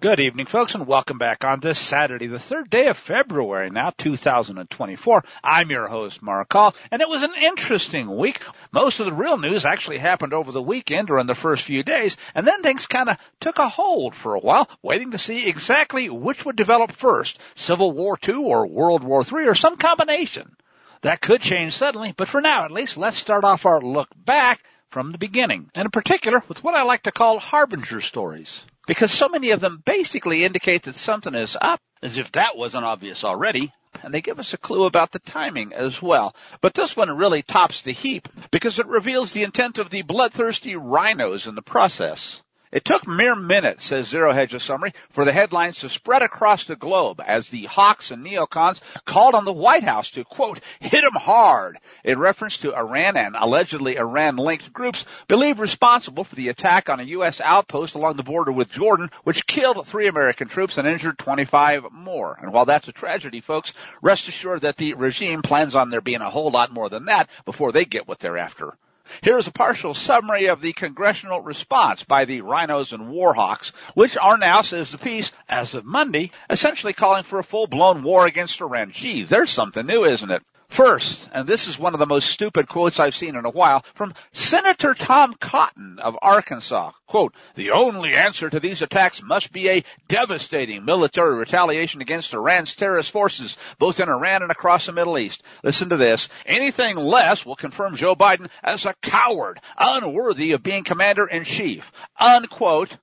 Good evening, folks, and welcome back on this Saturday, the third day of February now, 2024. I'm your host, Mark Call, and it was an interesting week. Most of the real news actually happened over the weekend or in the first few days, and then things kind of took a hold for a while, waiting to see exactly which would develop first, Civil War II or World War III or some combination. That could change suddenly, but for now at least, let's start off our look back from the beginning, and in particular with what I like to call harbinger stories because so many of them basically indicate that something is up, as if that wasn't obvious already. And they give us a clue about the timing as well. But this one really tops the heap because it reveals the intent of the bloodthirsty rhinos in the process. It took mere minutes, says Zero Hedge's summary, for the headlines to spread across the globe as the hawks and neocons called on the White House to, quote, hit them hard, in reference to Iran and allegedly Iran-linked groups believed responsible for the attack on a U.S. outpost along the border with Jordan, which killed three American troops and injured 25 more. And while that's a tragedy, folks, rest assured that the regime plans on there being a whole lot more than that before they get what they're after. Here is a partial summary of the congressional response by the Rhinos and Warhawks, which are now, says the piece, as of Monday, essentially calling for a full-blown war against Iran. Gee, there's something new, isn't it? First, and this is one of the most stupid quotes I've seen in a while, from Senator Tom Cotton of Arkansas. Quote, the only answer to these attacks must be a devastating military retaliation against Iran's terrorist forces, both in Iran and across the Middle East. Listen to this. Anything less will confirm Joe Biden as a coward, unworthy of being commander in chief. Unquote.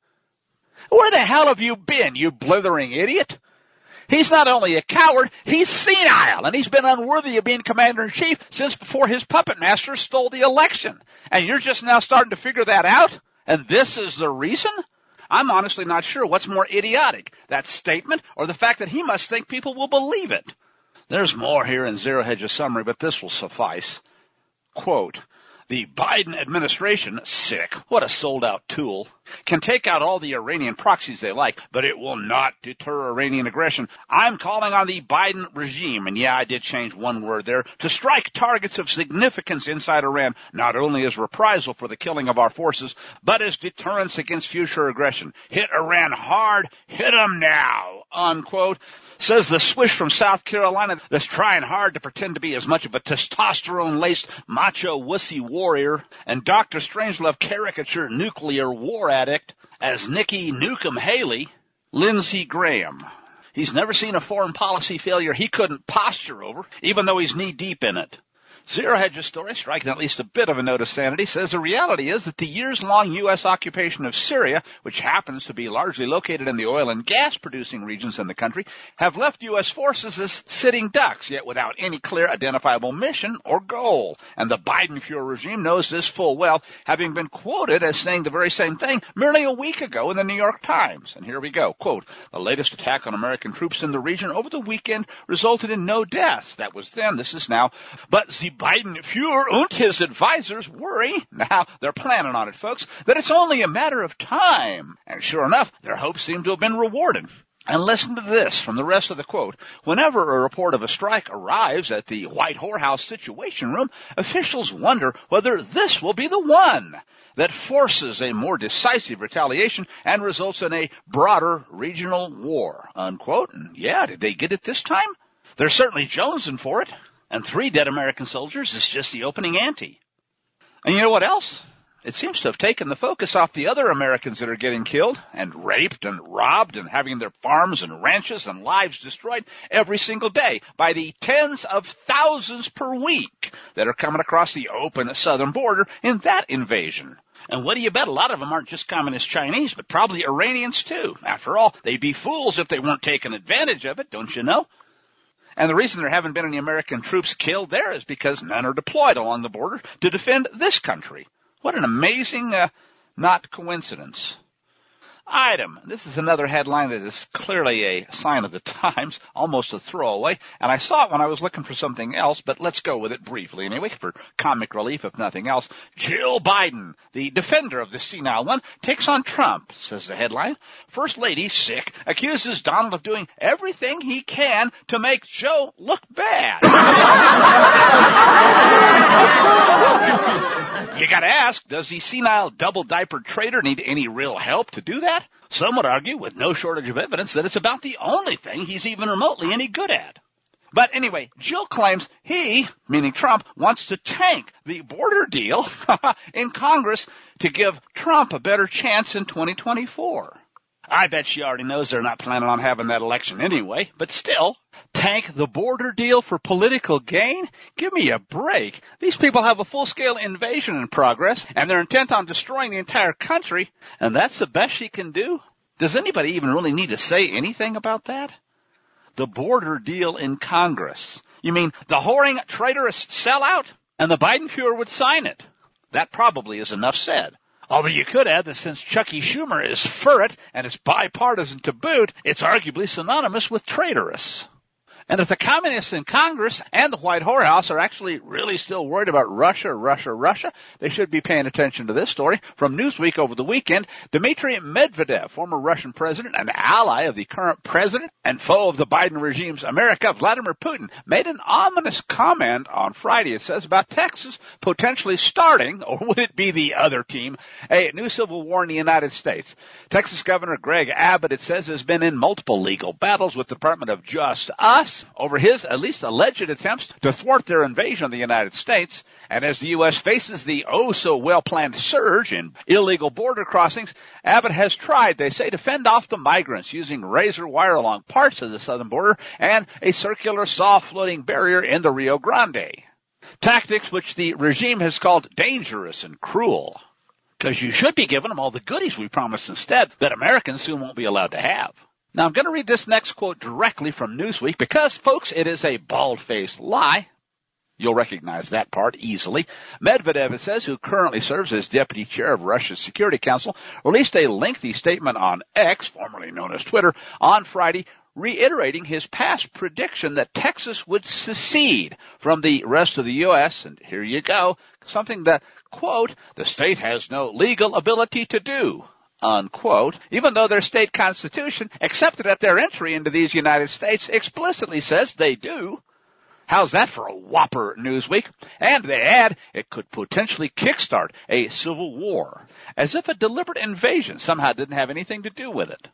Where the hell have you been, you blithering idiot? He's not only a coward, he's senile, and he's been unworthy of being commander in chief since before his puppet master stole the election. And you're just now starting to figure that out? And this is the reason? I'm honestly not sure what's more idiotic, that statement or the fact that he must think people will believe it. There's more here in Zero Hedge's summary, but this will suffice. Quote, the Biden administration, sick, what a sold out tool, can take out all the Iranian proxies they like, but it will not deter Iranian aggression. I'm calling on the Biden regime, and yeah, I did change one word there, to strike targets of significance inside Iran, not only as reprisal for the killing of our forces, but as deterrence against future aggression. Hit Iran hard, hit them now, unquote says the swish from South Carolina that's trying hard to pretend to be as much of a testosterone-laced macho wussy warrior and Dr. Strangelove caricature nuclear war addict as Nikki Nukem Haley, Lindsey Graham. He's never seen a foreign policy failure he couldn't posture over, even though he's knee deep in it. Zero Hedge's story, striking at least a bit of a note of sanity, says the reality is that the years-long U.S. occupation of Syria, which happens to be largely located in the oil and gas producing regions in the country, have left U.S. forces as sitting ducks, yet without any clear identifiable mission or goal. And the Biden-Fuhrer regime knows this full well, having been quoted as saying the very same thing merely a week ago in the New York Times. And here we go. Quote, the latest attack on American troops in the region over the weekend resulted in no deaths. That was then. This is now. But the Biden Fuhrer and his advisors worry, now they're planning on it folks, that it's only a matter of time. And sure enough, their hopes seem to have been rewarded. And listen to this from the rest of the quote. Whenever a report of a strike arrives at the White Whorehouse Situation Room, officials wonder whether this will be the one that forces a more decisive retaliation and results in a broader regional war. Unquote. And yeah, did they get it this time? They're certainly jonesing for it and three dead American soldiers is just the opening ante. And you know what else? It seems to have taken the focus off the other Americans that are getting killed and raped and robbed and having their farms and ranches and lives destroyed every single day by the tens of thousands per week that are coming across the open southern border in that invasion. And what do you bet? A lot of them aren't just communist Chinese, but probably Iranians too. After all, they'd be fools if they weren't taking advantage of it, don't you know? And the reason there haven't been any American troops killed there is because none are deployed along the border to defend this country. What an amazing, uh, not coincidence. Item. This is another headline that is clearly a sign of the times, almost a throwaway, and I saw it when I was looking for something else, but let's go with it briefly anyway for comic relief if nothing else. Jill Biden, the defender of the senile one, takes on Trump, says the headline. First Lady, sick, accuses Donald of doing everything he can to make Joe look bad. you gotta ask, does the senile double diaper traitor need any real help to do that? Some would argue, with no shortage of evidence, that it's about the only thing he's even remotely any good at. But anyway, Jill claims he, meaning Trump, wants to tank the border deal in Congress to give Trump a better chance in 2024. I bet she already knows they're not planning on having that election anyway, but still, tank the border deal for political gain? Give me a break. These people have a full-scale invasion in progress, and they're intent on destroying the entire country, and that's the best she can do? Does anybody even really need to say anything about that? The border deal in Congress. You mean the whoring traitorous sellout? And the Biden Fuhrer would sign it. That probably is enough said. Although you could add that since Chucky Schumer is it and it's bipartisan to boot, it's arguably synonymous with traitorous. And if the communists in Congress and the White House are actually really still worried about Russia, Russia, Russia, they should be paying attention to this story from Newsweek over the weekend. Dmitry Medvedev, former Russian president and ally of the current president and foe of the Biden regime's America, Vladimir Putin, made an ominous comment on Friday, it says, about Texas potentially starting, or would it be the other team, a new civil war in the United States. Texas Governor Greg Abbott, it says, has been in multiple legal battles with the Department of Just Us over his at least alleged attempts to thwart their invasion of the United States. And as the U.S. faces the oh so well planned surge in illegal border crossings, Abbott has tried, they say, to fend off the migrants using razor wire along parts of the southern border and a circular saw floating barrier in the Rio Grande. Tactics which the regime has called dangerous and cruel. Because you should be giving them all the goodies we promised instead that Americans soon won't be allowed to have. Now I'm going to read this next quote directly from Newsweek because folks, it is a bald-faced lie. You'll recognize that part easily. Medvedev, it says, who currently serves as deputy chair of Russia's Security Council, released a lengthy statement on X, formerly known as Twitter, on Friday, reiterating his past prediction that Texas would secede from the rest of the U.S. And here you go, something that, quote, the state has no legal ability to do, unquote, even though their state constitution, accepted at their entry into these United States, explicitly says they do. How's that for a whopper, Newsweek? And they add it could potentially kickstart a civil war, as if a deliberate invasion somehow didn't have anything to do with it.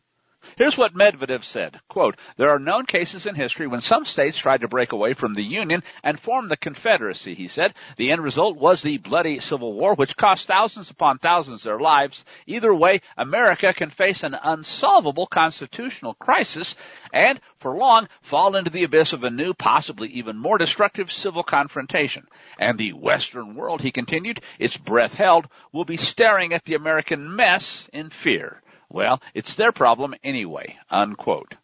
Here's what Medvedev said, quote, there are known cases in history when some states tried to break away from the Union and form the Confederacy, he said. The end result was the bloody Civil War, which cost thousands upon thousands their lives. Either way, America can face an unsolvable constitutional crisis and, for long, fall into the abyss of a new, possibly even more destructive civil confrontation. And the Western world, he continued, its breath held, will be staring at the American mess in fear. Well, it's their problem anyway, unquote.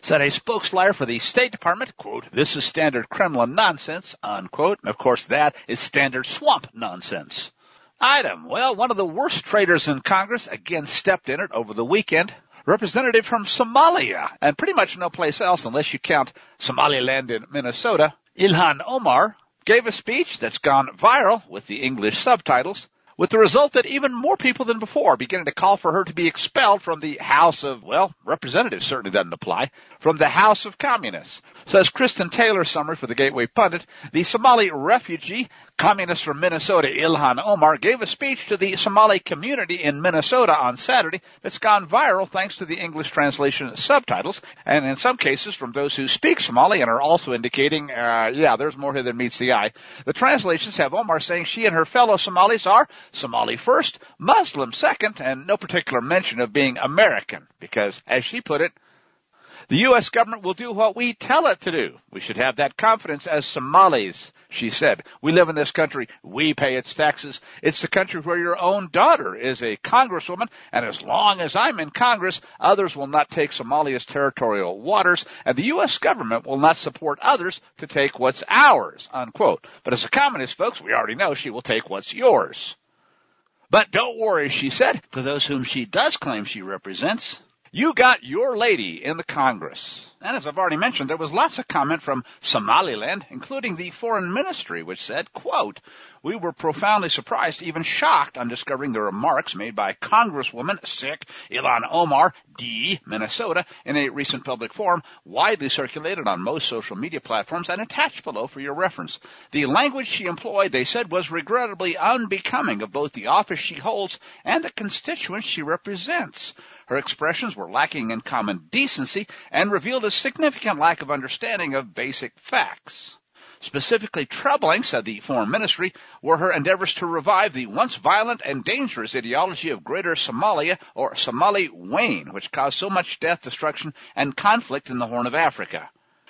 Said a spokeslier for the State Department, quote, this is standard Kremlin nonsense, unquote. And of course that is standard swamp nonsense. Item. Well, one of the worst traitors in Congress again stepped in it over the weekend. Representative from Somalia, and pretty much no place else unless you count Somaliland in Minnesota, Ilhan Omar, gave a speech that's gone viral with the English subtitles with the result that even more people than before are beginning to call for her to be expelled from the House of, well, representatives certainly doesn't apply, from the House of Communists. Says Kristen Taylor summary for the Gateway Pundit, the Somali refugee, communist from Minnesota Ilhan Omar, gave a speech to the Somali community in Minnesota on Saturday that's gone viral thanks to the English translation subtitles, and in some cases from those who speak Somali and are also indicating, uh, yeah, there's more here than meets the eye. The translations have Omar saying she and her fellow Somalis are Somali first, Muslim second, and no particular mention of being American, because, as she put it, the U.S. government will do what we tell it to do. We should have that confidence as Somalis, she said. We live in this country. We pay its taxes. It's the country where your own daughter is a congresswoman, and as long as I'm in Congress, others will not take Somalia's territorial waters, and the U.S. government will not support others to take what's ours, unquote. But as a communist, folks, we already know she will take what's yours. But don't worry, she said, for those whom she does claim she represents. You got your lady in the Congress. And as I've already mentioned, there was lots of comment from Somaliland, including the foreign ministry, which said, quote, we were profoundly surprised, even shocked on discovering the remarks made by Congresswoman Sikh Ilhan Omar, D, Minnesota, in a recent public forum, widely circulated on most social media platforms and attached below for your reference. The language she employed, they said, was regrettably unbecoming of both the office she holds and the constituents she represents. Her expressions were lacking in common decency and revealed a significant lack of understanding of basic facts. Specifically troubling, said the Foreign Ministry, were her endeavors to revive the once violent and dangerous ideology of Greater Somalia or Somali Wayne, which caused so much death, destruction, and conflict in the Horn of Africa.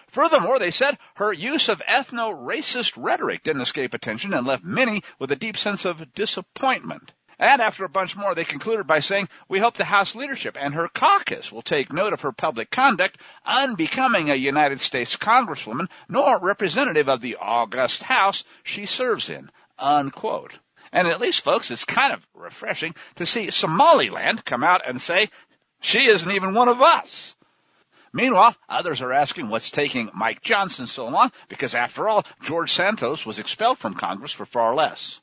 Furthermore, they said her use of ethno-racist rhetoric didn't escape attention and left many with a deep sense of disappointment. And after a bunch more, they concluded by saying, we hope the House leadership and her caucus will take note of her public conduct, unbecoming a United States Congresswoman, nor representative of the august House she serves in. Unquote. And at least, folks, it's kind of refreshing to see Somaliland come out and say, she isn't even one of us. Meanwhile, others are asking what's taking Mike Johnson so long, because after all, George Santos was expelled from Congress for far less.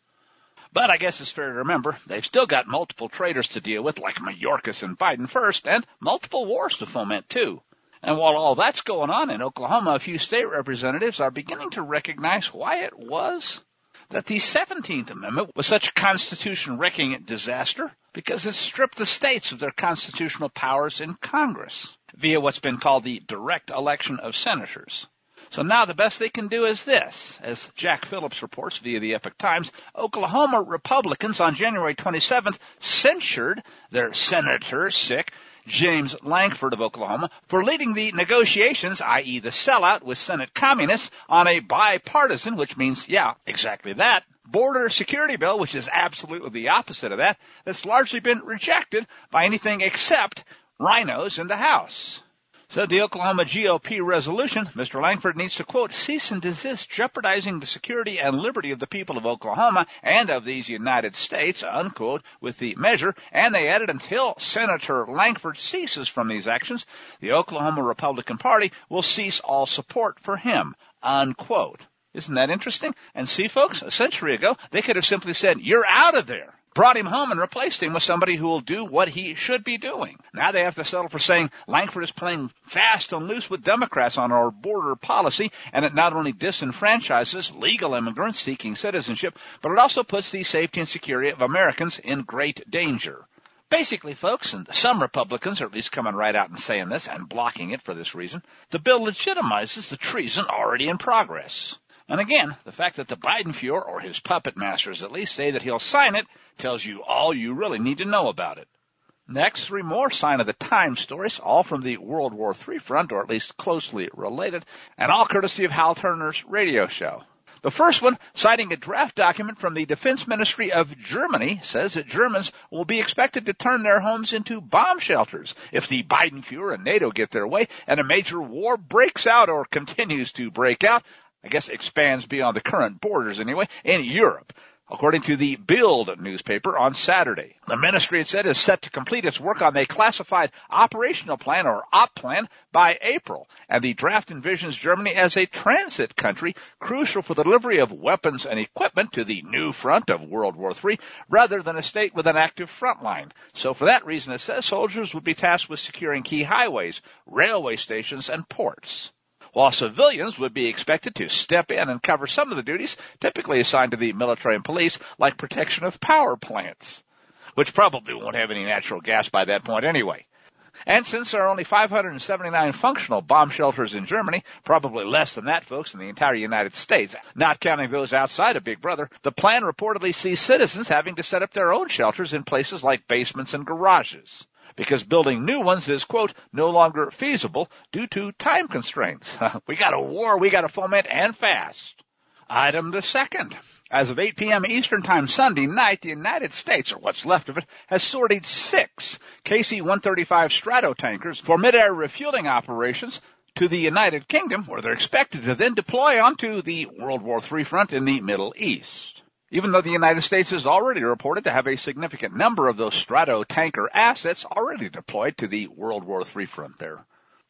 But I guess it's fair to remember they've still got multiple traitors to deal with, like Mayorkas and Biden first, and multiple wars to foment too. And while all that's going on in Oklahoma, a few state representatives are beginning to recognize why it was that the 17th Amendment was such a constitution wrecking disaster because it stripped the states of their constitutional powers in Congress via what's been called the direct election of senators. So now the best they can do is this. As Jack Phillips reports via the Epoch Times, Oklahoma Republicans on January 27th censured their senator, sick, James Lankford of Oklahoma, for leading the negotiations, i.e. the sellout with Senate communists on a bipartisan, which means, yeah, exactly that, border security bill, which is absolutely the opposite of that, that's largely been rejected by anything except rhinos in the House. Said the Oklahoma GOP resolution, Mr. Lankford needs to quote, cease and desist jeopardizing the security and liberty of the people of Oklahoma and of these United States, unquote, with the measure, and they added until Senator Lankford ceases from these actions, the Oklahoma Republican Party will cease all support for him, unquote. Isn't that interesting? And see folks, a century ago, they could have simply said, you're out of there brought him home and replaced him with somebody who will do what he should be doing. Now they have to settle for saying Lankford is playing fast and loose with Democrats on our border policy, and it not only disenfranchises legal immigrants seeking citizenship, but it also puts the safety and security of Americans in great danger. Basically, folks, and some Republicans are at least coming right out and saying this and blocking it for this reason, the bill legitimizes the treason already in progress. And again, the fact that the Biden Fuhrer, or his puppet masters at least, say that he'll sign it tells you all you really need to know about it. Next, three more sign of the time stories, all from the World War III front, or at least closely related, and all courtesy of Hal Turner's radio show. The first one, citing a draft document from the Defense Ministry of Germany, says that Germans will be expected to turn their homes into bomb shelters if the Biden Fuhrer and NATO get their way and a major war breaks out or continues to break out I guess expands beyond the current borders anyway, in Europe. According to the Bild newspaper on Saturday, the ministry, it said, is set to complete its work on a classified operational plan or OP plan by April. And the draft envisions Germany as a transit country crucial for the delivery of weapons and equipment to the new front of World War III rather than a state with an active front line. So for that reason, it says soldiers would be tasked with securing key highways, railway stations, and ports while civilians would be expected to step in and cover some of the duties typically assigned to the military and police, like protection of power plants, which probably won't have any natural gas by that point anyway. And since there are only 579 functional bomb shelters in Germany, probably less than that, folks, in the entire United States, not counting those outside of Big Brother, the plan reportedly sees citizens having to set up their own shelters in places like basements and garages because building new ones is, quote, no longer feasible due to time constraints. we got a war we got to foment and fast. Item the second. As of 8 p.m. Eastern Time Sunday night, the United States, or what's left of it, has sorted six KC-135 Stratotankers for mid-air refueling operations to the United Kingdom, where they're expected to then deploy onto the World War III front in the Middle East. Even though the United States is already reported to have a significant number of those Stratotanker assets already deployed to the World War III front there.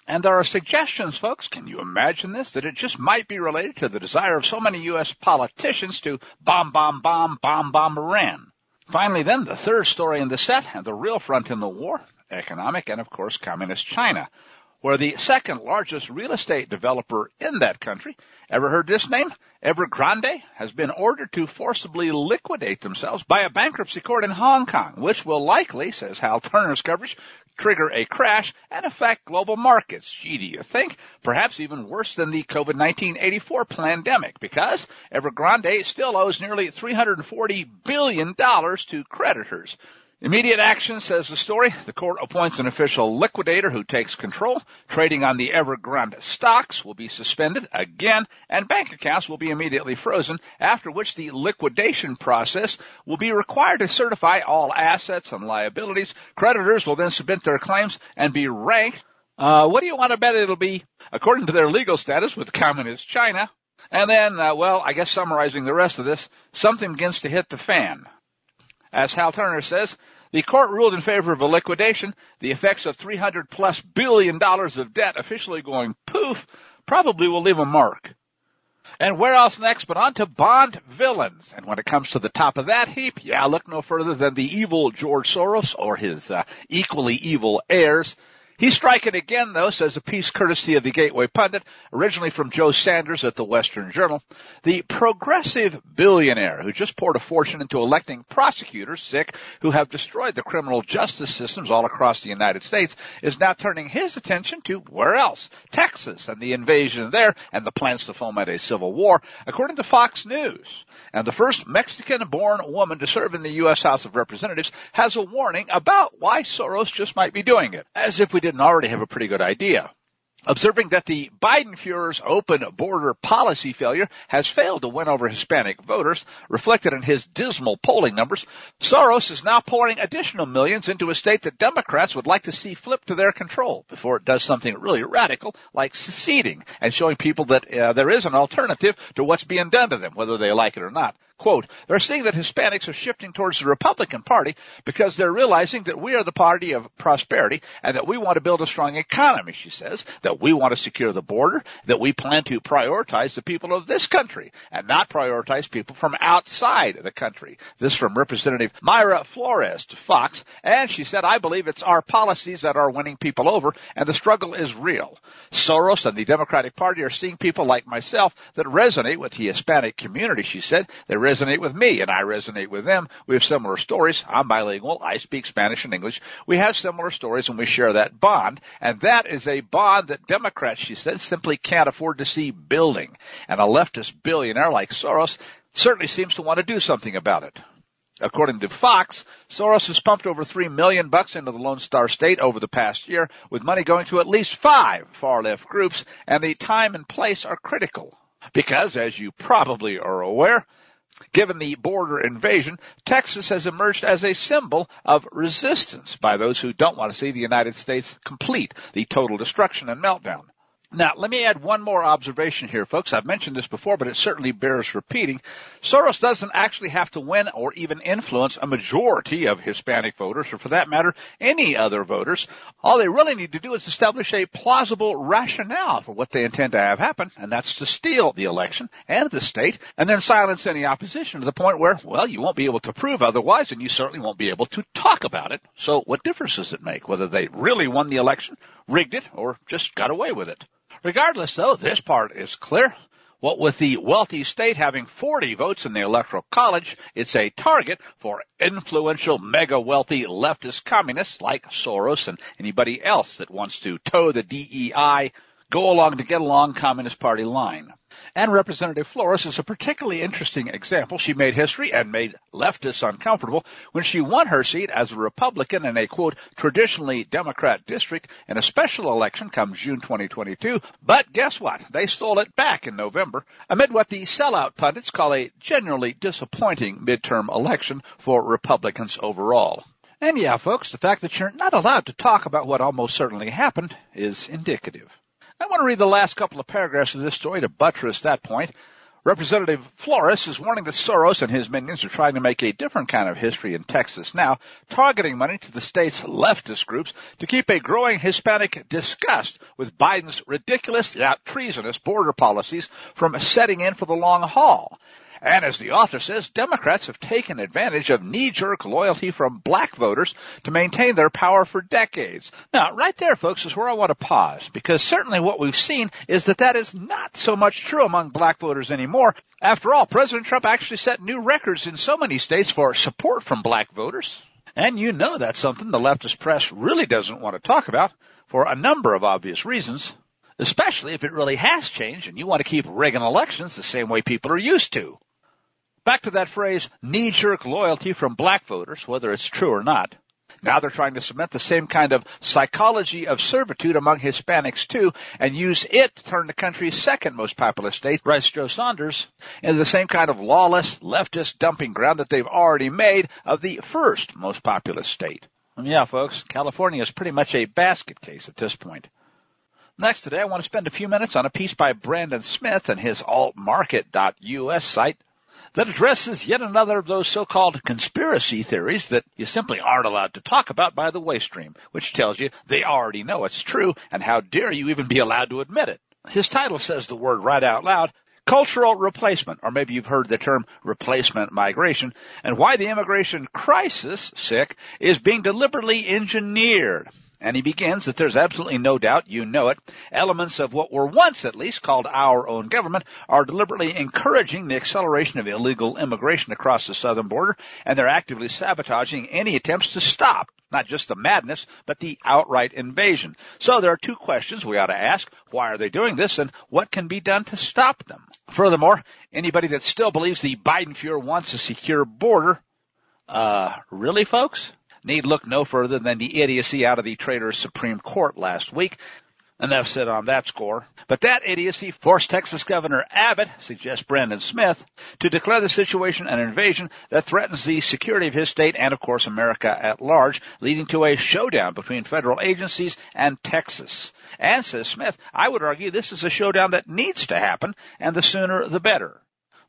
And there are suggestions, folks, can you imagine this, that it just might be related to the desire of so many U.S. politicians to bomb, bomb, bomb, bomb, bomb Iran. Finally then, the third story in the set, and the real front in the war, economic and of course communist China, where the second largest real estate developer in that country, ever heard this name? Evergrande has been ordered to forcibly liquidate themselves by a bankruptcy court in Hong Kong, which will likely, says Hal Turner's coverage, trigger a crash and affect global markets. Gee, do you think? Perhaps even worse than the COVID-19 84 pandemic because Evergrande still owes nearly $340 billion to creditors. Immediate action, says the story. The court appoints an official liquidator who takes control. Trading on the Evergrande stocks will be suspended again, and bank accounts will be immediately frozen, after which the liquidation process will be required to certify all assets and liabilities. Creditors will then submit their claims and be ranked. Uh, what do you want to bet it'll be? According to their legal status with communist China. And then, uh, well, I guess summarizing the rest of this, something begins to hit the fan. As Hal Turner says, the court ruled in favor of a liquidation. The effects of 300 plus billion dollars of debt officially going poof probably will leave a mark. And where else next but on to Bond villains. And when it comes to the top of that heap, yeah, look no further than the evil George Soros or his uh, equally evil heirs. He's striking again, though, says a piece courtesy of the Gateway Pundit, originally from Joe Saunders at the Western Journal. The progressive billionaire who just poured a fortune into electing prosecutors, sick, who have destroyed the criminal justice systems all across the United States, is now turning his attention to where else? Texas and the invasion there and the plans to foment a civil war, according to Fox News. And the first Mexican-born woman to serve in the U.S. House of Representatives has a warning about why Soros just might be doing it, as if we didn't already have a pretty good idea. Observing that the Biden Fuhrer's open border policy failure has failed to win over Hispanic voters, reflected in his dismal polling numbers, Soros is now pouring additional millions into a state that Democrats would like to see flip to their control before it does something really radical like seceding and showing people that uh, there is an alternative to what's being done to them, whether they like it or not. Quote, they're seeing that Hispanics are shifting towards the Republican Party because they're realizing that we are the party of prosperity and that we want to build a strong economy, she says, that we want to secure the border, that we plan to prioritize the people of this country and not prioritize people from outside the country. This from Representative Mayra Flores to Fox, and she said, I believe it's our policies that are winning people over and the struggle is real. Soros and the Democratic Party are seeing people like myself that resonate with the Hispanic community, she said. They resonate with me and I resonate with them. We have similar stories. I'm bilingual. I speak Spanish and English. We have similar stories and we share that bond. And that is a bond that Democrats, she said, simply can't afford to see building. And a leftist billionaire like Soros certainly seems to want to do something about it. According to Fox, Soros has pumped over three million bucks into the Lone Star State over the past year, with money going to at least five far left groups, and the time and place are critical. Because, as you probably are aware, Given the border invasion, Texas has emerged as a symbol of resistance by those who don't want to see the United States complete the total destruction and meltdown. Now, let me add one more observation here, folks. I've mentioned this before, but it certainly bears repeating. Soros doesn't actually have to win or even influence a majority of Hispanic voters, or for that matter, any other voters. All they really need to do is establish a plausible rationale for what they intend to have happen, and that's to steal the election and the state, and then silence any opposition to the point where, well, you won't be able to prove otherwise, and you certainly won't be able to talk about it. So what difference does it make whether they really won the election, rigged it, or just got away with it? Regardless though, this part is clear. What with the wealthy state having 40 votes in the electoral college, it's a target for influential mega wealthy leftist communists like Soros and anybody else that wants to toe the DEI, go along to get along Communist Party line. And Representative Flores is a particularly interesting example. She made history and made leftists uncomfortable when she won her seat as a Republican in a quote, traditionally Democrat district in a special election come June 2022. But guess what? They stole it back in November amid what the sellout pundits call a generally disappointing midterm election for Republicans overall. And yeah, folks, the fact that you're not allowed to talk about what almost certainly happened is indicative. I want to read the last couple of paragraphs of this story to buttress that point. Representative Flores is warning that Soros and his minions are trying to make a different kind of history in Texas now, targeting money to the state's leftist groups to keep a growing Hispanic disgust with Biden's ridiculous yet treasonous border policies from setting in for the long haul. And as the author says, Democrats have taken advantage of knee-jerk loyalty from black voters to maintain their power for decades. Now, right there, folks, is where I want to pause, because certainly what we've seen is that that is not so much true among black voters anymore. After all, President Trump actually set new records in so many states for support from black voters. And you know that's something the leftist press really doesn't want to talk about for a number of obvious reasons especially if it really has changed and you want to keep rigging elections the same way people are used to. Back to that phrase, knee-jerk loyalty from black voters, whether it's true or not. Now they're trying to cement the same kind of psychology of servitude among Hispanics too, and use it to turn the country's second most populous state, writes Joe Saunders, into the same kind of lawless, leftist dumping ground that they've already made of the first most populous state. And yeah, folks, California is pretty much a basket case at this point. Next today, I want to spend a few minutes on a piece by Brandon Smith and his altmarket.us site that addresses yet another of those so-called conspiracy theories that you simply aren't allowed to talk about by the waystream, which tells you they already know it's true and how dare you even be allowed to admit it. His title says the word right out loud, cultural replacement, or maybe you've heard the term replacement migration, and why the immigration crisis, sick, is being deliberately engineered. And he begins that there's absolutely no doubt, you know it, elements of what were once at least called our own government are deliberately encouraging the acceleration of illegal immigration across the southern border, and they're actively sabotaging any attempts to stop not just the madness, but the outright invasion. So there are two questions we ought to ask. Why are they doing this and what can be done to stop them? Furthermore, anybody that still believes the Biden Fuhrer wants a secure border, uh, really folks? Need look no further than the idiocy out of the traitorous Supreme Court last week. Enough said on that score. But that idiocy forced Texas Governor Abbott, suggests Brandon Smith, to declare the situation an invasion that threatens the security of his state and of course America at large, leading to a showdown between federal agencies and Texas. And says Smith, I would argue this is a showdown that needs to happen and the sooner the better.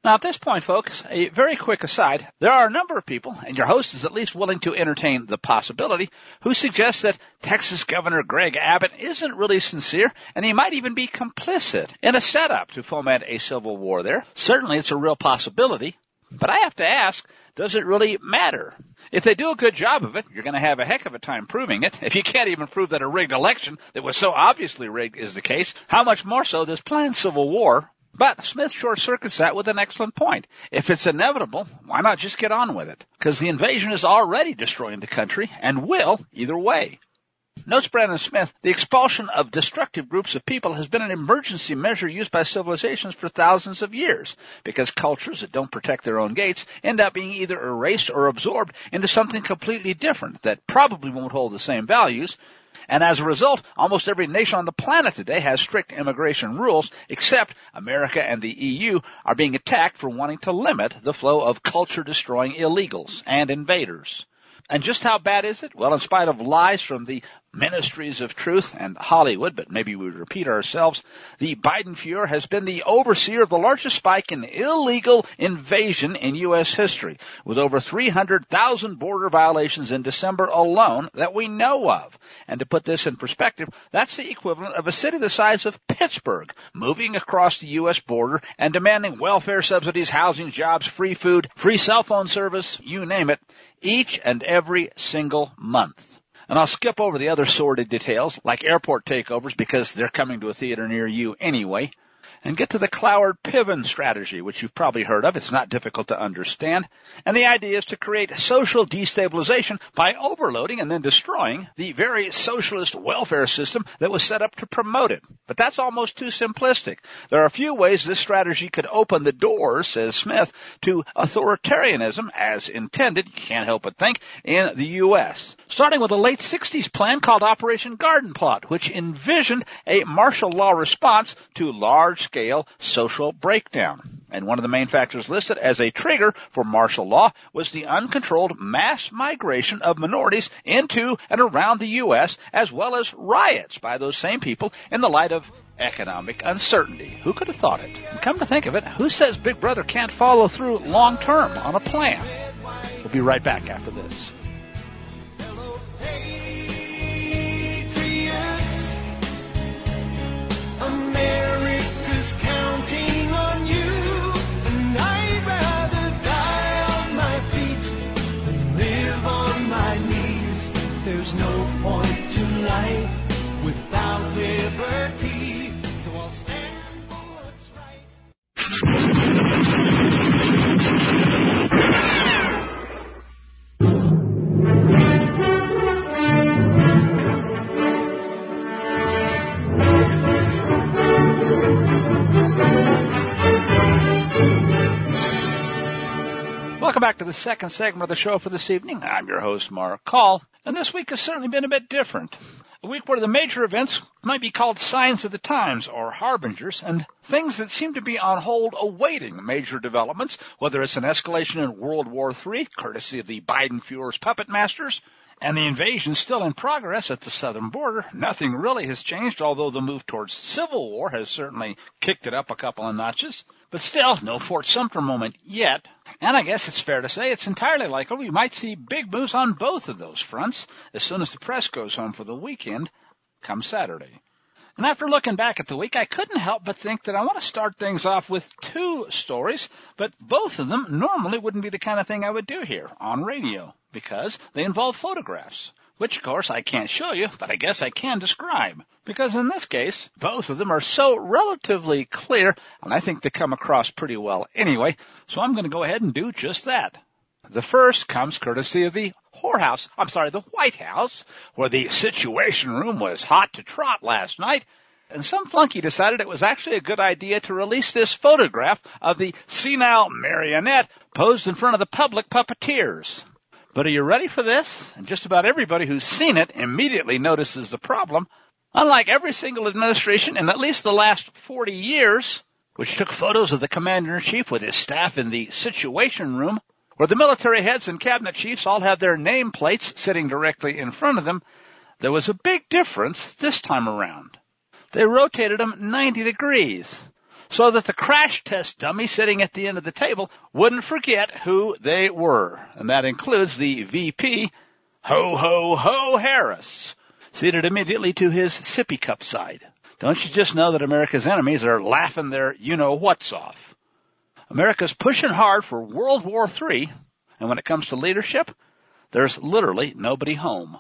Now at this point, folks, a very quick aside, there are a number of people, and your host is at least willing to entertain the possibility, who suggest that Texas Governor Greg Abbott isn't really sincere, and he might even be complicit in a setup to foment a civil war there. Certainly it's a real possibility, but I have to ask, does it really matter? If they do a good job of it, you're going to have a heck of a time proving it. If you can't even prove that a rigged election that was so obviously rigged is the case, how much more so this planned civil war but Smith short circuits that with an excellent point. If it's inevitable, why not just get on with it? Because the invasion is already destroying the country and will either way. Notes Brandon Smith, the expulsion of destructive groups of people has been an emergency measure used by civilizations for thousands of years because cultures that don't protect their own gates end up being either erased or absorbed into something completely different that probably won't hold the same values and as a result, almost every nation on the planet today has strict immigration rules, except America and the EU are being attacked for wanting to limit the flow of culture destroying illegals and invaders. And just how bad is it? Well, in spite of lies from the ministries of truth and Hollywood, but maybe we repeat ourselves, the Biden Fuhrer has been the overseer of the largest spike in illegal invasion in U.S. history, with over 300,000 border violations in December alone that we know of. And to put this in perspective, that's the equivalent of a city the size of Pittsburgh moving across the U.S. border and demanding welfare subsidies, housing, jobs, free food, free cell phone service, you name it, each and every single month. And I'll skip over the other sordid details, like airport takeovers, because they're coming to a theater near you anyway and get to the Cloward-Piven strategy, which you've probably heard of. It's not difficult to understand. And the idea is to create social destabilization by overloading and then destroying the very socialist welfare system that was set up to promote it. But that's almost too simplistic. There are a few ways this strategy could open the door, says Smith, to authoritarianism as intended, you can't help but think, in the U.S. Starting with a late 60s plan called Operation Garden Plot, which envisioned a martial law response to large scale social breakdown. And one of the main factors listed as a trigger for martial law was the uncontrolled mass migration of minorities into and around the U.S., as well as riots by those same people in the light of economic uncertainty. Who could have thought it? And come to think of it, who says Big Brother can't follow through long term on a plan? We'll be right back after this. Welcome to the second segment of the show for this evening. I'm your host, Mark Call, and this week has certainly been a bit different. A week where the major events might be called signs of the times or harbingers, and things that seem to be on hold awaiting major developments, whether it's an escalation in World War III, courtesy of the Biden Fuhrer's puppet masters, and the invasion still in progress at the southern border. Nothing really has changed, although the move towards civil war has certainly kicked it up a couple of notches. But still, no Fort Sumter moment yet. And I guess it's fair to say it's entirely likely we might see big moves on both of those fronts as soon as the press goes home for the weekend come Saturday. And after looking back at the week, I couldn't help but think that I want to start things off with two stories, but both of them normally wouldn't be the kind of thing I would do here on radio because they involve photographs, which of course I can't show you, but I guess I can describe. Because in this case, both of them are so relatively clear, and I think they come across pretty well anyway, so I'm going to go ahead and do just that. The first comes courtesy of the whorehouse, I'm sorry, the White House, where the Situation Room was hot to trot last night, and some flunky decided it was actually a good idea to release this photograph of the senile marionette posed in front of the public puppeteers. But are you ready for this? And just about everybody who's seen it immediately notices the problem. Unlike every single administration in at least the last 40 years, which took photos of the commander in chief with his staff in the situation room, where the military heads and cabinet chiefs all have their name plates sitting directly in front of them, there was a big difference this time around. They rotated them 90 degrees so that the crash test dummy sitting at the end of the table wouldn't forget who they were. And that includes the VP, Ho Ho Ho Harris, seated immediately to his sippy cup side. Don't you just know that America's enemies are laughing their you-know-whats off? America's pushing hard for World War III, and when it comes to leadership, there's literally nobody home.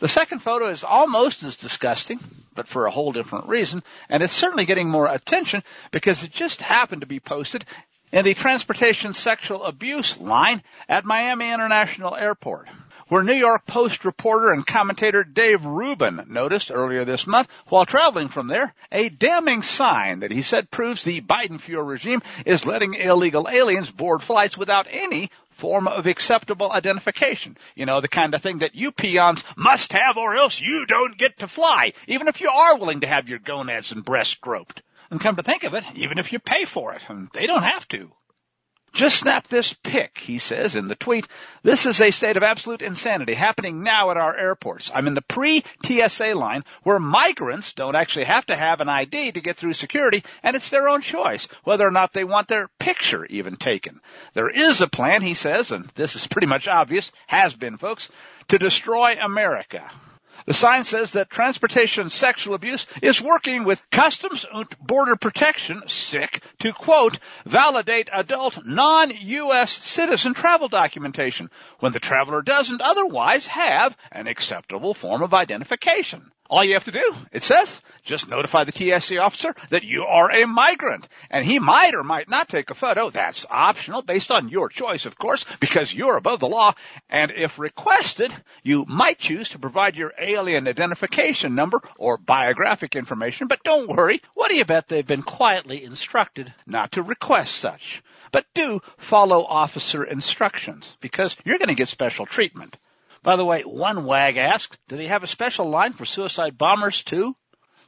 The second photo is almost as disgusting, but for a whole different reason, and it's certainly getting more attention because it just happened to be posted in the transportation sexual abuse line at Miami International Airport where New York Post reporter and commentator Dave Rubin noticed earlier this month while traveling from there a damning sign that he said proves the Biden Fuhrer regime is letting illegal aliens board flights without any form of acceptable identification. You know, the kind of thing that you peons must have or else you don't get to fly, even if you are willing to have your gonads and breasts groped. And come to think of it, even if you pay for it, and they don't have to. Just snap this pic, he says in the tweet. This is a state of absolute insanity happening now at our airports. I'm in the pre-TSA line where migrants don't actually have to have an ID to get through security and it's their own choice whether or not they want their picture even taken. There is a plan, he says, and this is pretty much obvious, has been folks, to destroy America. The sign says that transportation sexual abuse is working with Customs and Border Protection, SIC, to quote, validate adult non-U.S. citizen travel documentation when the traveler doesn't otherwise have an acceptable form of identification. All you have to do, it says, just notify the TSC officer that you are a migrant. And he might or might not take a photo. That's optional based on your choice, of course, because you're above the law. And if requested, you might choose to provide your alien identification number or biographic information. But don't worry. What do you bet they've been quietly instructed not to request such? But do follow officer instructions because you're going to get special treatment. By the way, one wag asked, do they have a special line for suicide bombers too?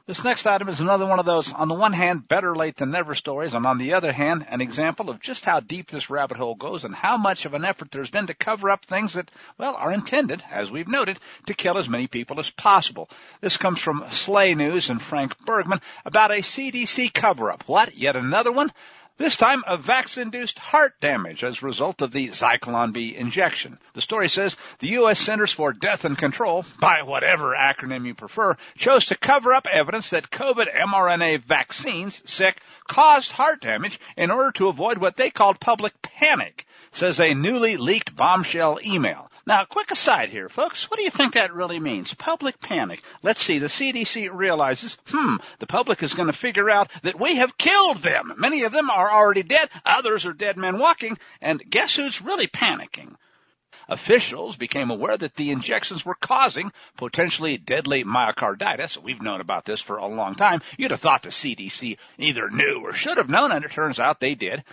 This next item is another one of those, on the one hand, better late than never stories, and on the other hand, an example of just how deep this rabbit hole goes and how much of an effort there's been to cover up things that, well, are intended, as we've noted, to kill as many people as possible. This comes from Slay News and Frank Bergman about a CDC cover-up. What? Yet another one? This time of vax-induced heart damage as a result of the Zyklon B injection. The story says the U.S. Centers for Death and Control, by whatever acronym you prefer, chose to cover up evidence that COVID mRNA vaccines, sick, caused heart damage in order to avoid what they called public panic, says a newly leaked bombshell email. Now, quick aside here, folks. What do you think that really means? Public panic. Let's see. The CDC realizes, hmm, the public is going to figure out that we have killed them. Many of them are already dead. Others are dead men walking. And guess who's really panicking? Officials became aware that the injections were causing potentially deadly myocarditis. We've known about this for a long time. You'd have thought the CDC either knew or should have known, and it turns out they did.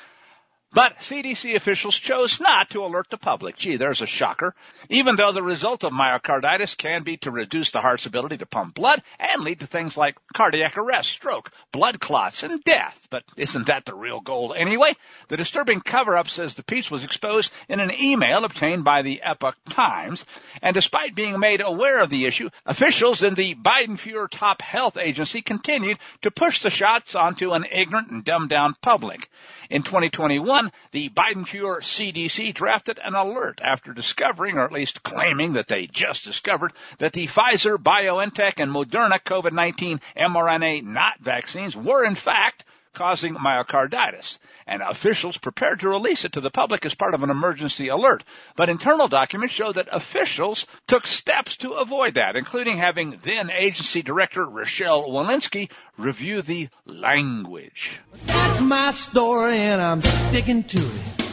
But CDC officials chose not to alert the public. Gee, there's a shocker. Even though the result of myocarditis can be to reduce the heart's ability to pump blood and lead to things like cardiac arrest, stroke, blood clots, and death. But isn't that the real goal anyway? The disturbing cover-up says the piece was exposed in an email obtained by the Epoch Times. And despite being made aware of the issue, officials in the Biden-Fuhrer top health agency continued to push the shots onto an ignorant and dumbed down public. In 2021, the Biden-Fuhrer CDC drafted an alert after discovering, or at least claiming that they just discovered, that the Pfizer, BioNTech, and Moderna COVID-19 mRNA not vaccines were in fact causing myocarditis, and officials prepared to release it to the public as part of an emergency alert. But internal documents show that officials took steps to avoid that, including having then agency director Rochelle Walensky review the language. That's my story and I'm sticking to it.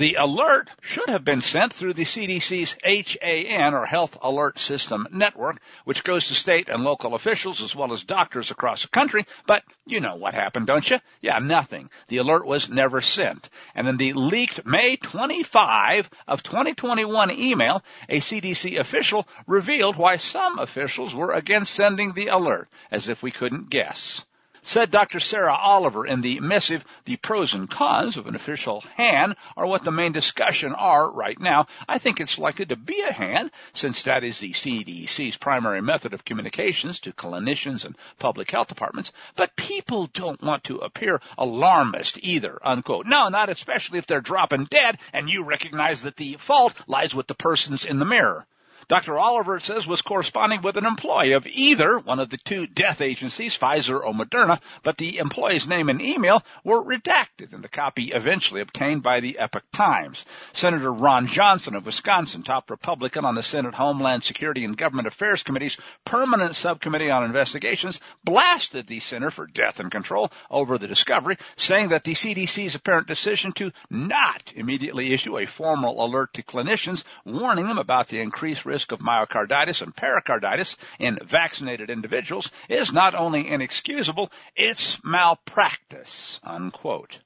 The alert should have been sent through the CDC's HAN or Health Alert System network, which goes to state and local officials as well as doctors across the country. But you know what happened, don't you? Yeah, nothing. The alert was never sent. And in the leaked May 25 of 2021 email, a CDC official revealed why some officials were against sending the alert, as if we couldn't guess. Said Dr. Sarah Oliver in the missive, the pros and cons of an official HAN are what the main discussion are right now. I think it's likely to be a HAN since that is the CDC's primary method of communications to clinicians and public health departments. But people don't want to appear alarmist either, unquote. No, not especially if they're dropping dead and you recognize that the fault lies with the persons in the mirror. Dr. Oliver says was corresponding with an employee of either one of the two death agencies, Pfizer or Moderna, but the employee's name and email were redacted in the copy eventually obtained by the Epoch Times. Senator Ron Johnson of Wisconsin, top Republican on the Senate Homeland Security and Government Affairs Committee's permanent subcommittee on investigations, blasted the Center for Death and Control over the discovery, saying that the CDC's apparent decision to not immediately issue a formal alert to clinicians warning them about the increased risk risk of myocarditis and pericarditis in vaccinated individuals is not only inexcusable, it's malpractice, unquote.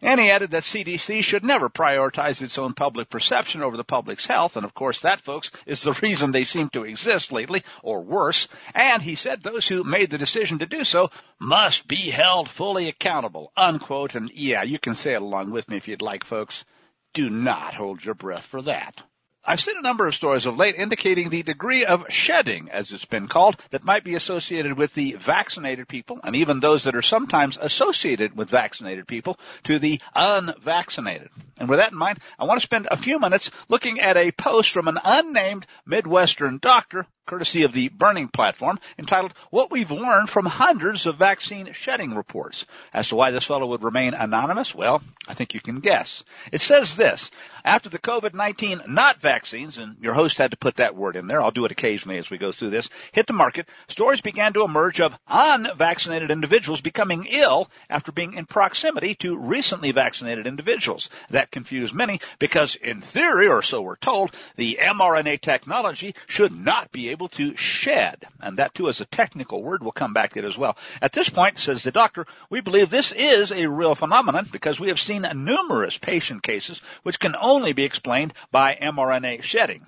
And he added that CDC should never prioritize its own public perception over the public's health. And of course, that, folks, is the reason they seem to exist lately, or worse. And he said those who made the decision to do so must be held fully accountable, unquote. And yeah, you can say it along with me if you'd like, folks. Do not hold your breath for that. I've seen a number of stories of late indicating the degree of shedding, as it's been called, that might be associated with the vaccinated people and even those that are sometimes associated with vaccinated people to the unvaccinated. And with that in mind, I want to spend a few minutes looking at a post from an unnamed Midwestern doctor courtesy of the Burning platform, entitled What We've Learned from Hundreds of Vaccine Shedding Reports. As to why this fellow would remain anonymous, well, I think you can guess. It says this, after the COVID-19 not vaccines, and your host had to put that word in there, I'll do it occasionally as we go through this, hit the market, stories began to emerge of unvaccinated individuals becoming ill after being in proximity to recently vaccinated individuals. That confused many because in theory, or so we're told, the mRNA technology should not be able to shed. And that too is a technical word. We'll come back to it as well. At this point, says the doctor, we believe this is a real phenomenon because we have seen numerous patient cases which can only be explained by mRNA shedding.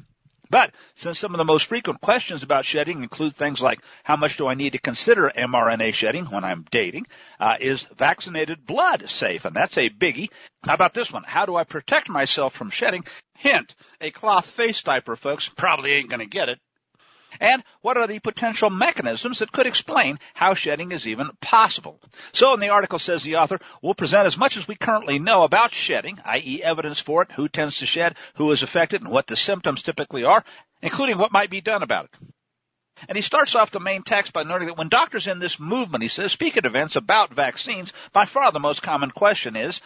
But since some of the most frequent questions about shedding include things like how much do I need to consider mRNA shedding when I'm dating, uh, is vaccinated blood safe? And that's a biggie. How about this one? How do I protect myself from shedding? Hint, a cloth face diaper, folks. Probably ain't going to get it. And what are the potential mechanisms that could explain how shedding is even possible? So in the article says the author, we'll present as much as we currently know about shedding, i.e. evidence for it, who tends to shed, who is affected, and what the symptoms typically are, including what might be done about it. And he starts off the main text by noting that when doctors in this movement, he says, speak at events about vaccines, by far the most common question is,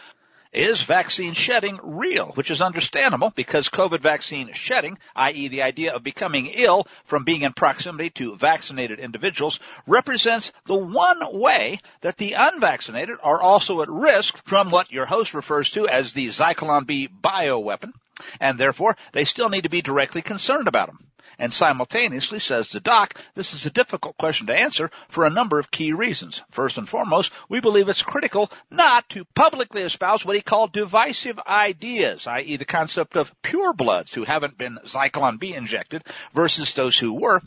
is vaccine shedding real? Which is understandable because COVID vaccine shedding, i.e. the idea of becoming ill from being in proximity to vaccinated individuals, represents the one way that the unvaccinated are also at risk from what your host refers to as the Zyklon B bioweapon, and therefore they still need to be directly concerned about them. And simultaneously, says the doc, this is a difficult question to answer for a number of key reasons. First and foremost, we believe it's critical not to publicly espouse what he called divisive ideas, i.e. the concept of purebloods who haven't been Zyklon B injected versus those who were,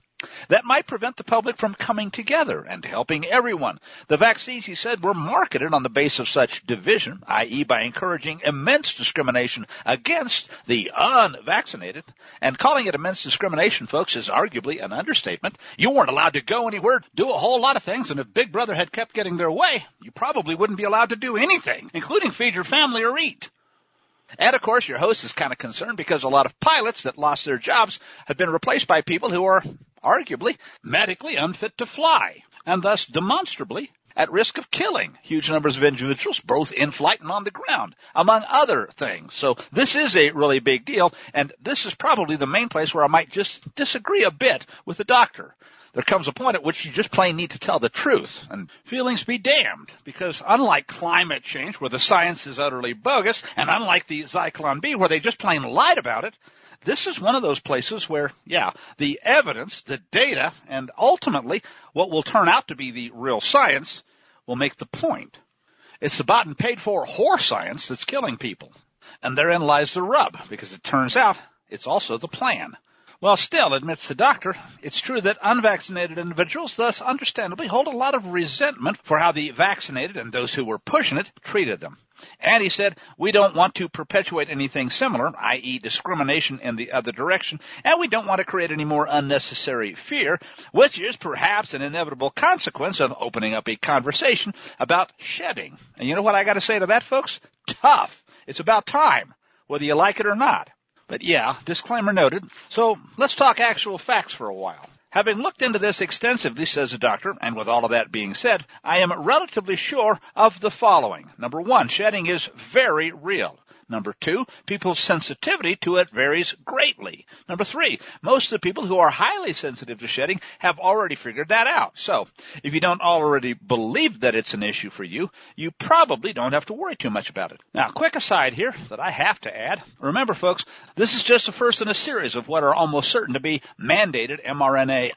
that might prevent the public from coming together and helping everyone. The vaccines, he said, were marketed on the basis of such division, i.e. by encouraging immense discrimination against the unvaccinated. And calling it immense discrimination, folks, is arguably an understatement. You weren't allowed to go anywhere, do a whole lot of things, and if Big Brother had kept getting their way, you probably wouldn't be allowed to do anything, including feed your family or eat. And of course, your host is kind of concerned because a lot of pilots that lost their jobs have been replaced by people who are arguably medically unfit to fly and thus demonstrably at risk of killing huge numbers of individuals, both in flight and on the ground, among other things. So this is a really big deal, and this is probably the main place where I might just disagree a bit with the doctor. There comes a point at which you just plain need to tell the truth, and feelings be damned, because unlike climate change, where the science is utterly bogus, and unlike the Zyklon B, where they just plain lied about it, this is one of those places where, yeah, the evidence, the data, and ultimately what will turn out to be the real science will make the point. It's the bought and paid for whore science that's killing people. And therein lies the rub, because it turns out it's also the plan. Well, still, admits the doctor, it's true that unvaccinated individuals thus understandably hold a lot of resentment for how the vaccinated and those who were pushing it treated them. And he said, we don't want to perpetuate anything similar, i.e. discrimination in the other direction, and we don't want to create any more unnecessary fear, which is perhaps an inevitable consequence of opening up a conversation about shedding. And you know what I gotta say to that, folks? Tough. It's about time, whether you like it or not. But yeah, disclaimer noted. So let's talk actual facts for a while. Having looked into this extensively, says the doctor, and with all of that being said, I am relatively sure of the following. Number one, shedding is very real. Number two, people's sensitivity to it varies greatly. Number three, most of the people who are highly sensitive to shedding have already figured that out. So, if you don't already believe that it's an issue for you, you probably don't have to worry too much about it. Now, quick aside here that I have to add. Remember folks, this is just the first in a series of what are almost certain to be mandated mRNA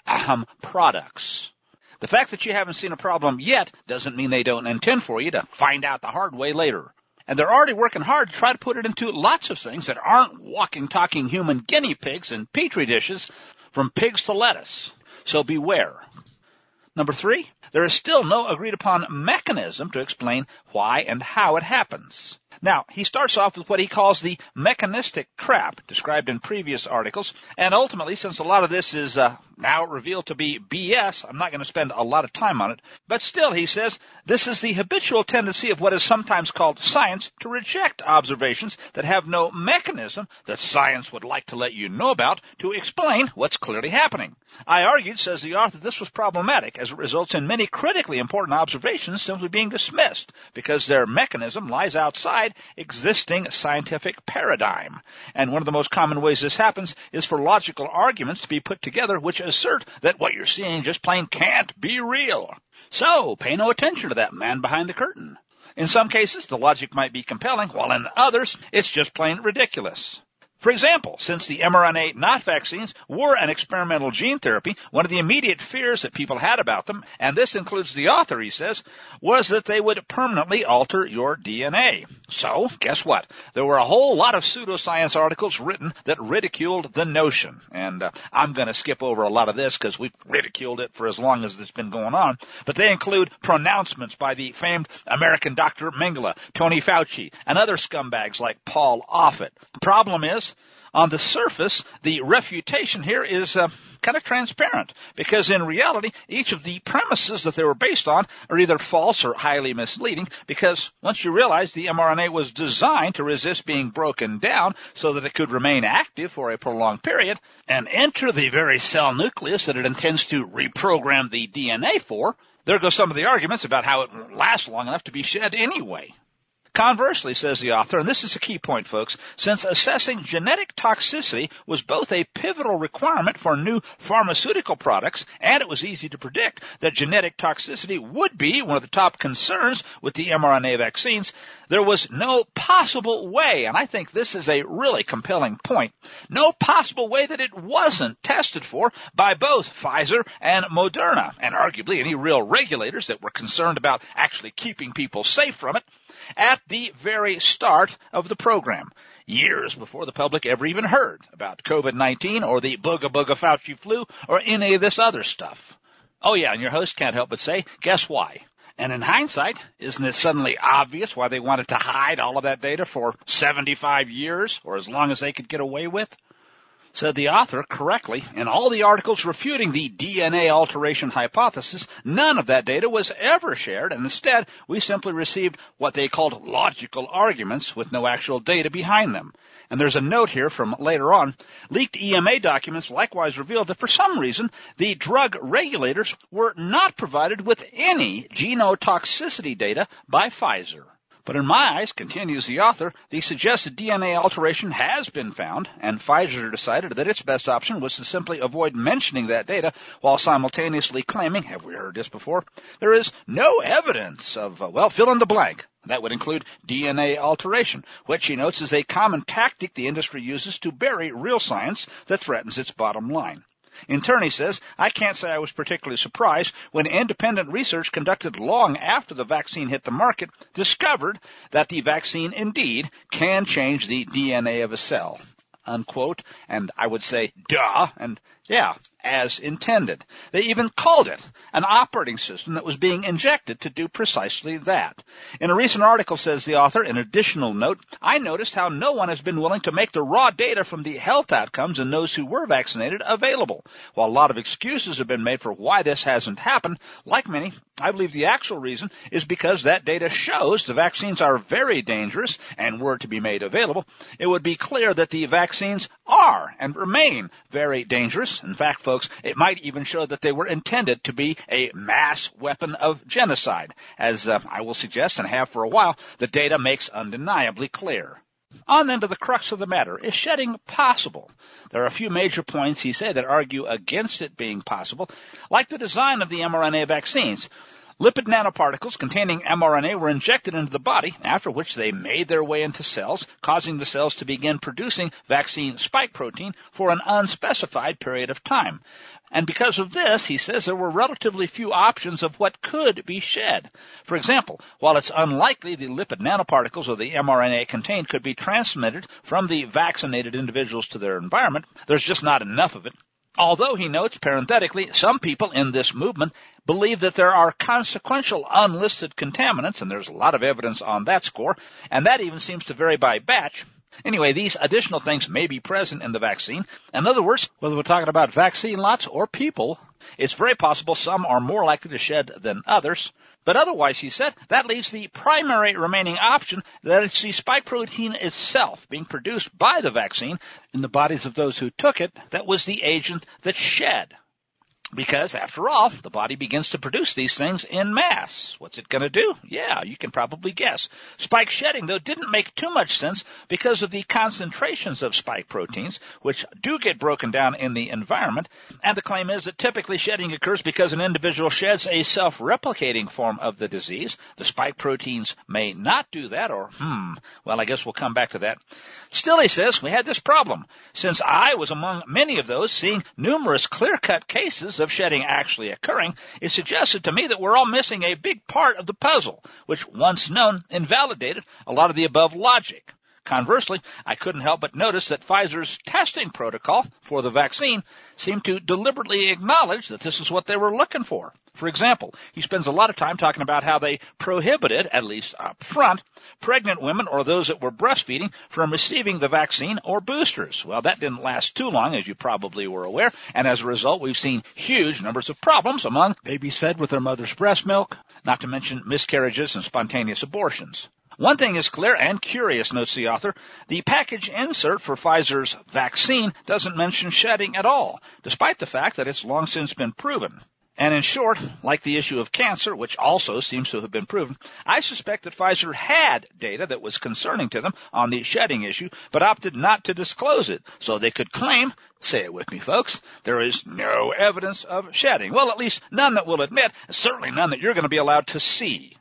products. The fact that you haven't seen a problem yet doesn't mean they don't intend for you to find out the hard way later. And they're already working hard to try to put it into lots of things that aren't walking, talking human guinea pigs and petri dishes from pigs to lettuce. So beware. Number three, there is still no agreed upon mechanism to explain why and how it happens. Now, he starts off with what he calls the mechanistic trap, described in previous articles, and ultimately, since a lot of this is uh, now revealed to be BS, I'm not going to spend a lot of time on it, but still, he says, this is the habitual tendency of what is sometimes called science to reject observations that have no mechanism that science would like to let you know about to explain what's clearly happening. I argued, says the author, this was problematic as it results in many critically important observations simply being dismissed because their mechanism lies outside existing scientific paradigm. And one of the most common ways this happens is for logical arguments to be put together which assert that what you're seeing just plain can't be real. So, pay no attention to that man behind the curtain. In some cases, the logic might be compelling, while in others, it's just plain ridiculous. For example, since the mRNA not vaccines were an experimental gene therapy, one of the immediate fears that people had about them, and this includes the author, he says, was that they would permanently alter your DNA. So, guess what? There were a whole lot of pseudoscience articles written that ridiculed the notion. And uh, I'm going to skip over a lot of this because we've ridiculed it for as long as it's been going on. But they include pronouncements by the famed American Dr. Mengele, Tony Fauci, and other scumbags like Paul Offit. Problem is, on the surface, the refutation here is uh, kind of transparent because in reality, each of the premises that they were based on are either false or highly misleading because once you realize the mRNA was designed to resist being broken down so that it could remain active for a prolonged period and enter the very cell nucleus that it intends to reprogram the DNA for, there go some of the arguments about how it won't last long enough to be shed anyway. Conversely, says the author, and this is a key point, folks, since assessing genetic toxicity was both a pivotal requirement for new pharmaceutical products, and it was easy to predict that genetic toxicity would be one of the top concerns with the mRNA vaccines, there was no possible way, and I think this is a really compelling point, no possible way that it wasn't tested for by both Pfizer and Moderna, and arguably any real regulators that were concerned about actually keeping people safe from it at the very start of the program, years before the public ever even heard about COVID-19 or the booga booga Fauci flu or any of this other stuff. Oh yeah, and your host can't help but say, guess why? And in hindsight, isn't it suddenly obvious why they wanted to hide all of that data for 75 years or as long as they could get away with? Said the author correctly, in all the articles refuting the DNA alteration hypothesis, none of that data was ever shared, and instead we simply received what they called logical arguments with no actual data behind them. And there's a note here from later on. Leaked EMA documents likewise revealed that for some reason the drug regulators were not provided with any genotoxicity data by Pfizer. But in my eyes, continues the author, the suggested DNA alteration has been found, and Pfizer decided that its best option was to simply avoid mentioning that data while simultaneously claiming, have we heard this before, there is no evidence of, uh, well, fill in the blank. That would include DNA alteration, which he notes is a common tactic the industry uses to bury real science that threatens its bottom line. In turn, he says, I can't say I was particularly surprised when independent research conducted long after the vaccine hit the market discovered that the vaccine indeed can change the DNA of a cell. Unquote. And I would say, duh, and yeah, as intended. They even called it an operating system that was being injected to do precisely that. In a recent article, says the author, an additional note, I noticed how no one has been willing to make the raw data from the health outcomes in those who were vaccinated available. While a lot of excuses have been made for why this hasn't happened, like many, I believe the actual reason is because that data shows the vaccines are very dangerous and were to be made available. It would be clear that the vaccines are and remain very dangerous in fact, folks, it might even show that they were intended to be a mass weapon of genocide, as uh, I will suggest and have for a while, the data makes undeniably clear. On then to the crux of the matter. Is shedding possible? There are a few major points, he said, that argue against it being possible, like the design of the mRNA vaccines. Lipid nanoparticles containing mRNA were injected into the body, after which they made their way into cells, causing the cells to begin producing vaccine spike protein for an unspecified period of time. And because of this, he says there were relatively few options of what could be shed. For example, while it's unlikely the lipid nanoparticles of the mRNA contained could be transmitted from the vaccinated individuals to their environment, there's just not enough of it. Although he notes parenthetically, some people in this movement believe that there are consequential unlisted contaminants, and there's a lot of evidence on that score, and that even seems to vary by batch. Anyway, these additional things may be present in the vaccine. In other words, whether we're talking about vaccine lots or people, it's very possible some are more likely to shed than others. But otherwise, he said, that leaves the primary remaining option that it's the spike protein itself being produced by the vaccine in the bodies of those who took it that was the agent that shed. Because after all, the body begins to produce these things in mass. What's it gonna do? Yeah, you can probably guess. Spike shedding, though, didn't make too much sense because of the concentrations of spike proteins, which do get broken down in the environment. And the claim is that typically shedding occurs because an individual sheds a self-replicating form of the disease. The spike proteins may not do that, or, hmm, well, I guess we'll come back to that. Still, he says, we had this problem. Since I was among many of those seeing numerous clear-cut cases of shedding actually occurring, it suggested to me that we're all missing a big part of the puzzle, which once known invalidated a lot of the above logic. Conversely, I couldn't help but notice that Pfizer's testing protocol for the vaccine seemed to deliberately acknowledge that this is what they were looking for. For example, he spends a lot of time talking about how they prohibited, at least up front, pregnant women or those that were breastfeeding from receiving the vaccine or boosters. Well, that didn't last too long, as you probably were aware, and as a result, we've seen huge numbers of problems among babies fed with their mother's breast milk, not to mention miscarriages and spontaneous abortions. One thing is clear and curious, notes the author. The package insert for Pfizer's vaccine doesn't mention shedding at all, despite the fact that it's long since been proven. And in short, like the issue of cancer, which also seems to have been proven, I suspect that Pfizer had data that was concerning to them on the shedding issue, but opted not to disclose it, so they could claim, say it with me folks, there is no evidence of shedding. Well, at least none that we'll admit, certainly none that you're going to be allowed to see.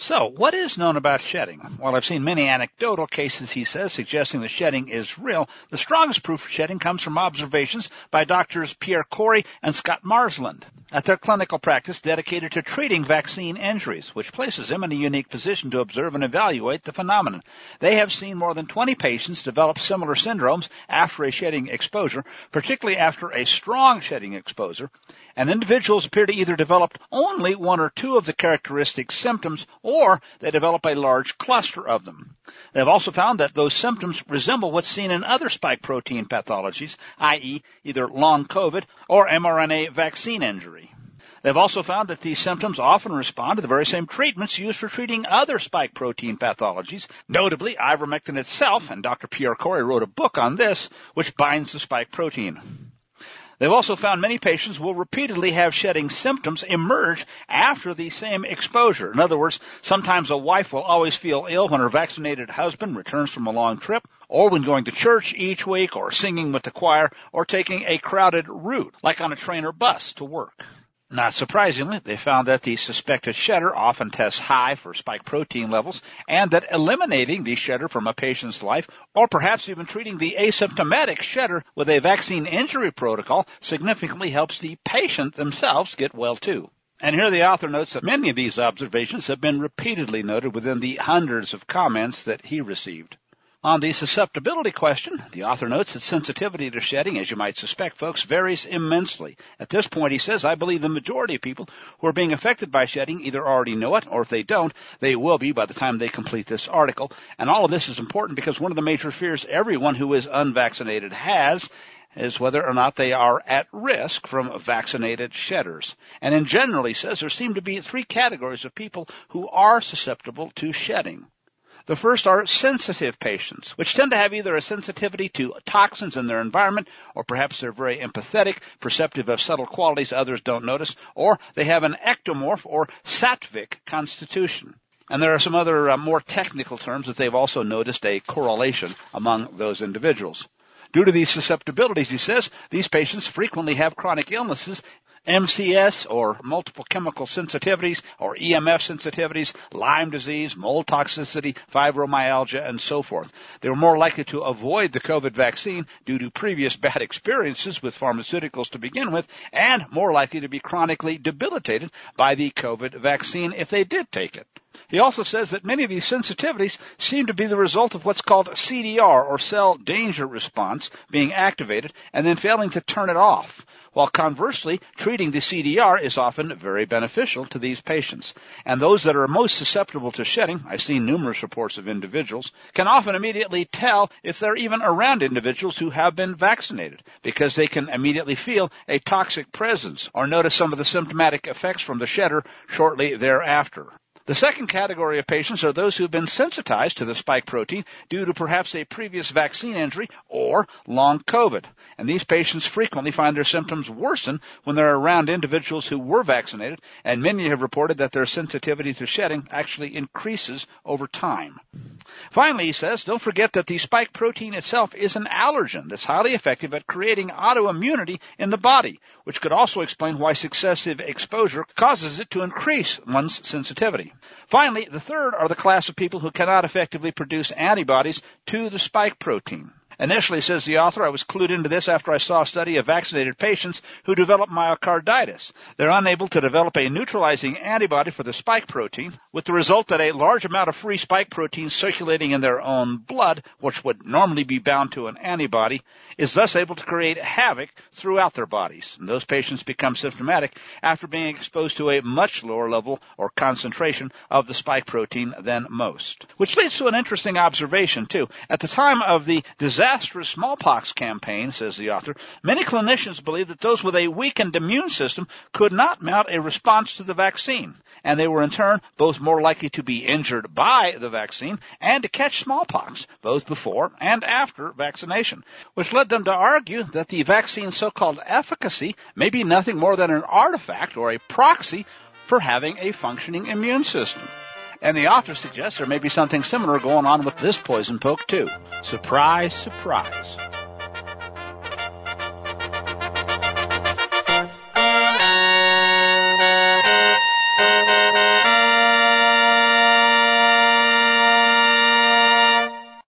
So, what is known about shedding? While I've seen many anecdotal cases, he says, suggesting that shedding is real, the strongest proof of shedding comes from observations by doctors Pierre Kory and Scott Marsland at their clinical practice dedicated to treating vaccine injuries, which places them in a unique position to observe and evaluate the phenomenon. They have seen more than 20 patients develop similar syndromes after a shedding exposure, particularly after a strong shedding exposure, and individuals appear to either develop only one or two of the characteristic symptoms or they develop a large cluster of them. They have also found that those symptoms resemble what's seen in other spike protein pathologies, i.e. either long COVID or mRNA vaccine injury. They've also found that these symptoms often respond to the very same treatments used for treating other spike protein pathologies, notably ivermectin itself, and Dr. Pierre Kory wrote a book on this, which binds the spike protein. They've also found many patients will repeatedly have shedding symptoms emerge after the same exposure. In other words, sometimes a wife will always feel ill when her vaccinated husband returns from a long trip, or when going to church each week, or singing with the choir, or taking a crowded route, like on a train or bus to work. Not surprisingly, they found that the suspected shedder often tests high for spike protein levels and that eliminating the shedder from a patient's life or perhaps even treating the asymptomatic shedder with a vaccine injury protocol significantly helps the patient themselves get well too. And here the author notes that many of these observations have been repeatedly noted within the hundreds of comments that he received. On the susceptibility question, the author notes that sensitivity to shedding, as you might suspect, folks, varies immensely. At this point, he says, I believe the majority of people who are being affected by shedding either already know it, or if they don't, they will be by the time they complete this article. And all of this is important because one of the major fears everyone who is unvaccinated has is whether or not they are at risk from vaccinated shedders. And in general, he says, there seem to be three categories of people who are susceptible to shedding. The first are sensitive patients, which tend to have either a sensitivity to toxins in their environment, or perhaps they're very empathetic, perceptive of subtle qualities others don't notice, or they have an ectomorph or sattvic constitution. And there are some other uh, more technical terms that they've also noticed a correlation among those individuals. Due to these susceptibilities, he says, these patients frequently have chronic illnesses MCS or multiple chemical sensitivities or EMF sensitivities, Lyme disease, mold toxicity, fibromyalgia, and so forth. They were more likely to avoid the COVID vaccine due to previous bad experiences with pharmaceuticals to begin with, and more likely to be chronically debilitated by the COVID vaccine if they did take it. He also says that many of these sensitivities seem to be the result of what's called CDR or cell danger response being activated and then failing to turn it off while conversely, treating the CDR is often very beneficial to these patients. And those that are most susceptible to shedding, I've seen numerous reports of individuals, can often immediately tell if they're even around individuals who have been vaccinated because they can immediately feel a toxic presence or notice some of the symptomatic effects from the shedder shortly thereafter. The second category of patients are those who have been sensitized to the spike protein due to perhaps a previous vaccine injury or long COVID. And these patients frequently find their symptoms worsen when they're around individuals who were vaccinated, and many have reported that their sensitivity to shedding actually increases over time. Finally, he says, don't forget that the spike protein itself is an allergen that's highly effective at creating autoimmunity in the body, which could also explain why successive exposure causes it to increase one's sensitivity. Finally, the third are the class of people who cannot effectively produce antibodies to the spike protein. Initially, says the author, I was clued into this after I saw a study of vaccinated patients who developed myocarditis. They're unable to develop a neutralizing antibody for the spike protein, with the result that a large amount of free spike protein circulating in their own blood, which would normally be bound to an antibody, is thus able to create havoc throughout their bodies. And those patients become symptomatic after being exposed to a much lower level or concentration of the spike protein than most. Which leads to an interesting observation too. At the time of the disaster disastrous smallpox campaign, says the author, many clinicians believed that those with a weakened immune system could not mount a response to the vaccine, and they were in turn both more likely to be injured by the vaccine and to catch smallpox, both before and after vaccination, which led them to argue that the vaccine's so-called efficacy may be nothing more than an artifact or a proxy for having a functioning immune system. And the author suggests there may be something similar going on with this poison poke too. Surprise, surprise.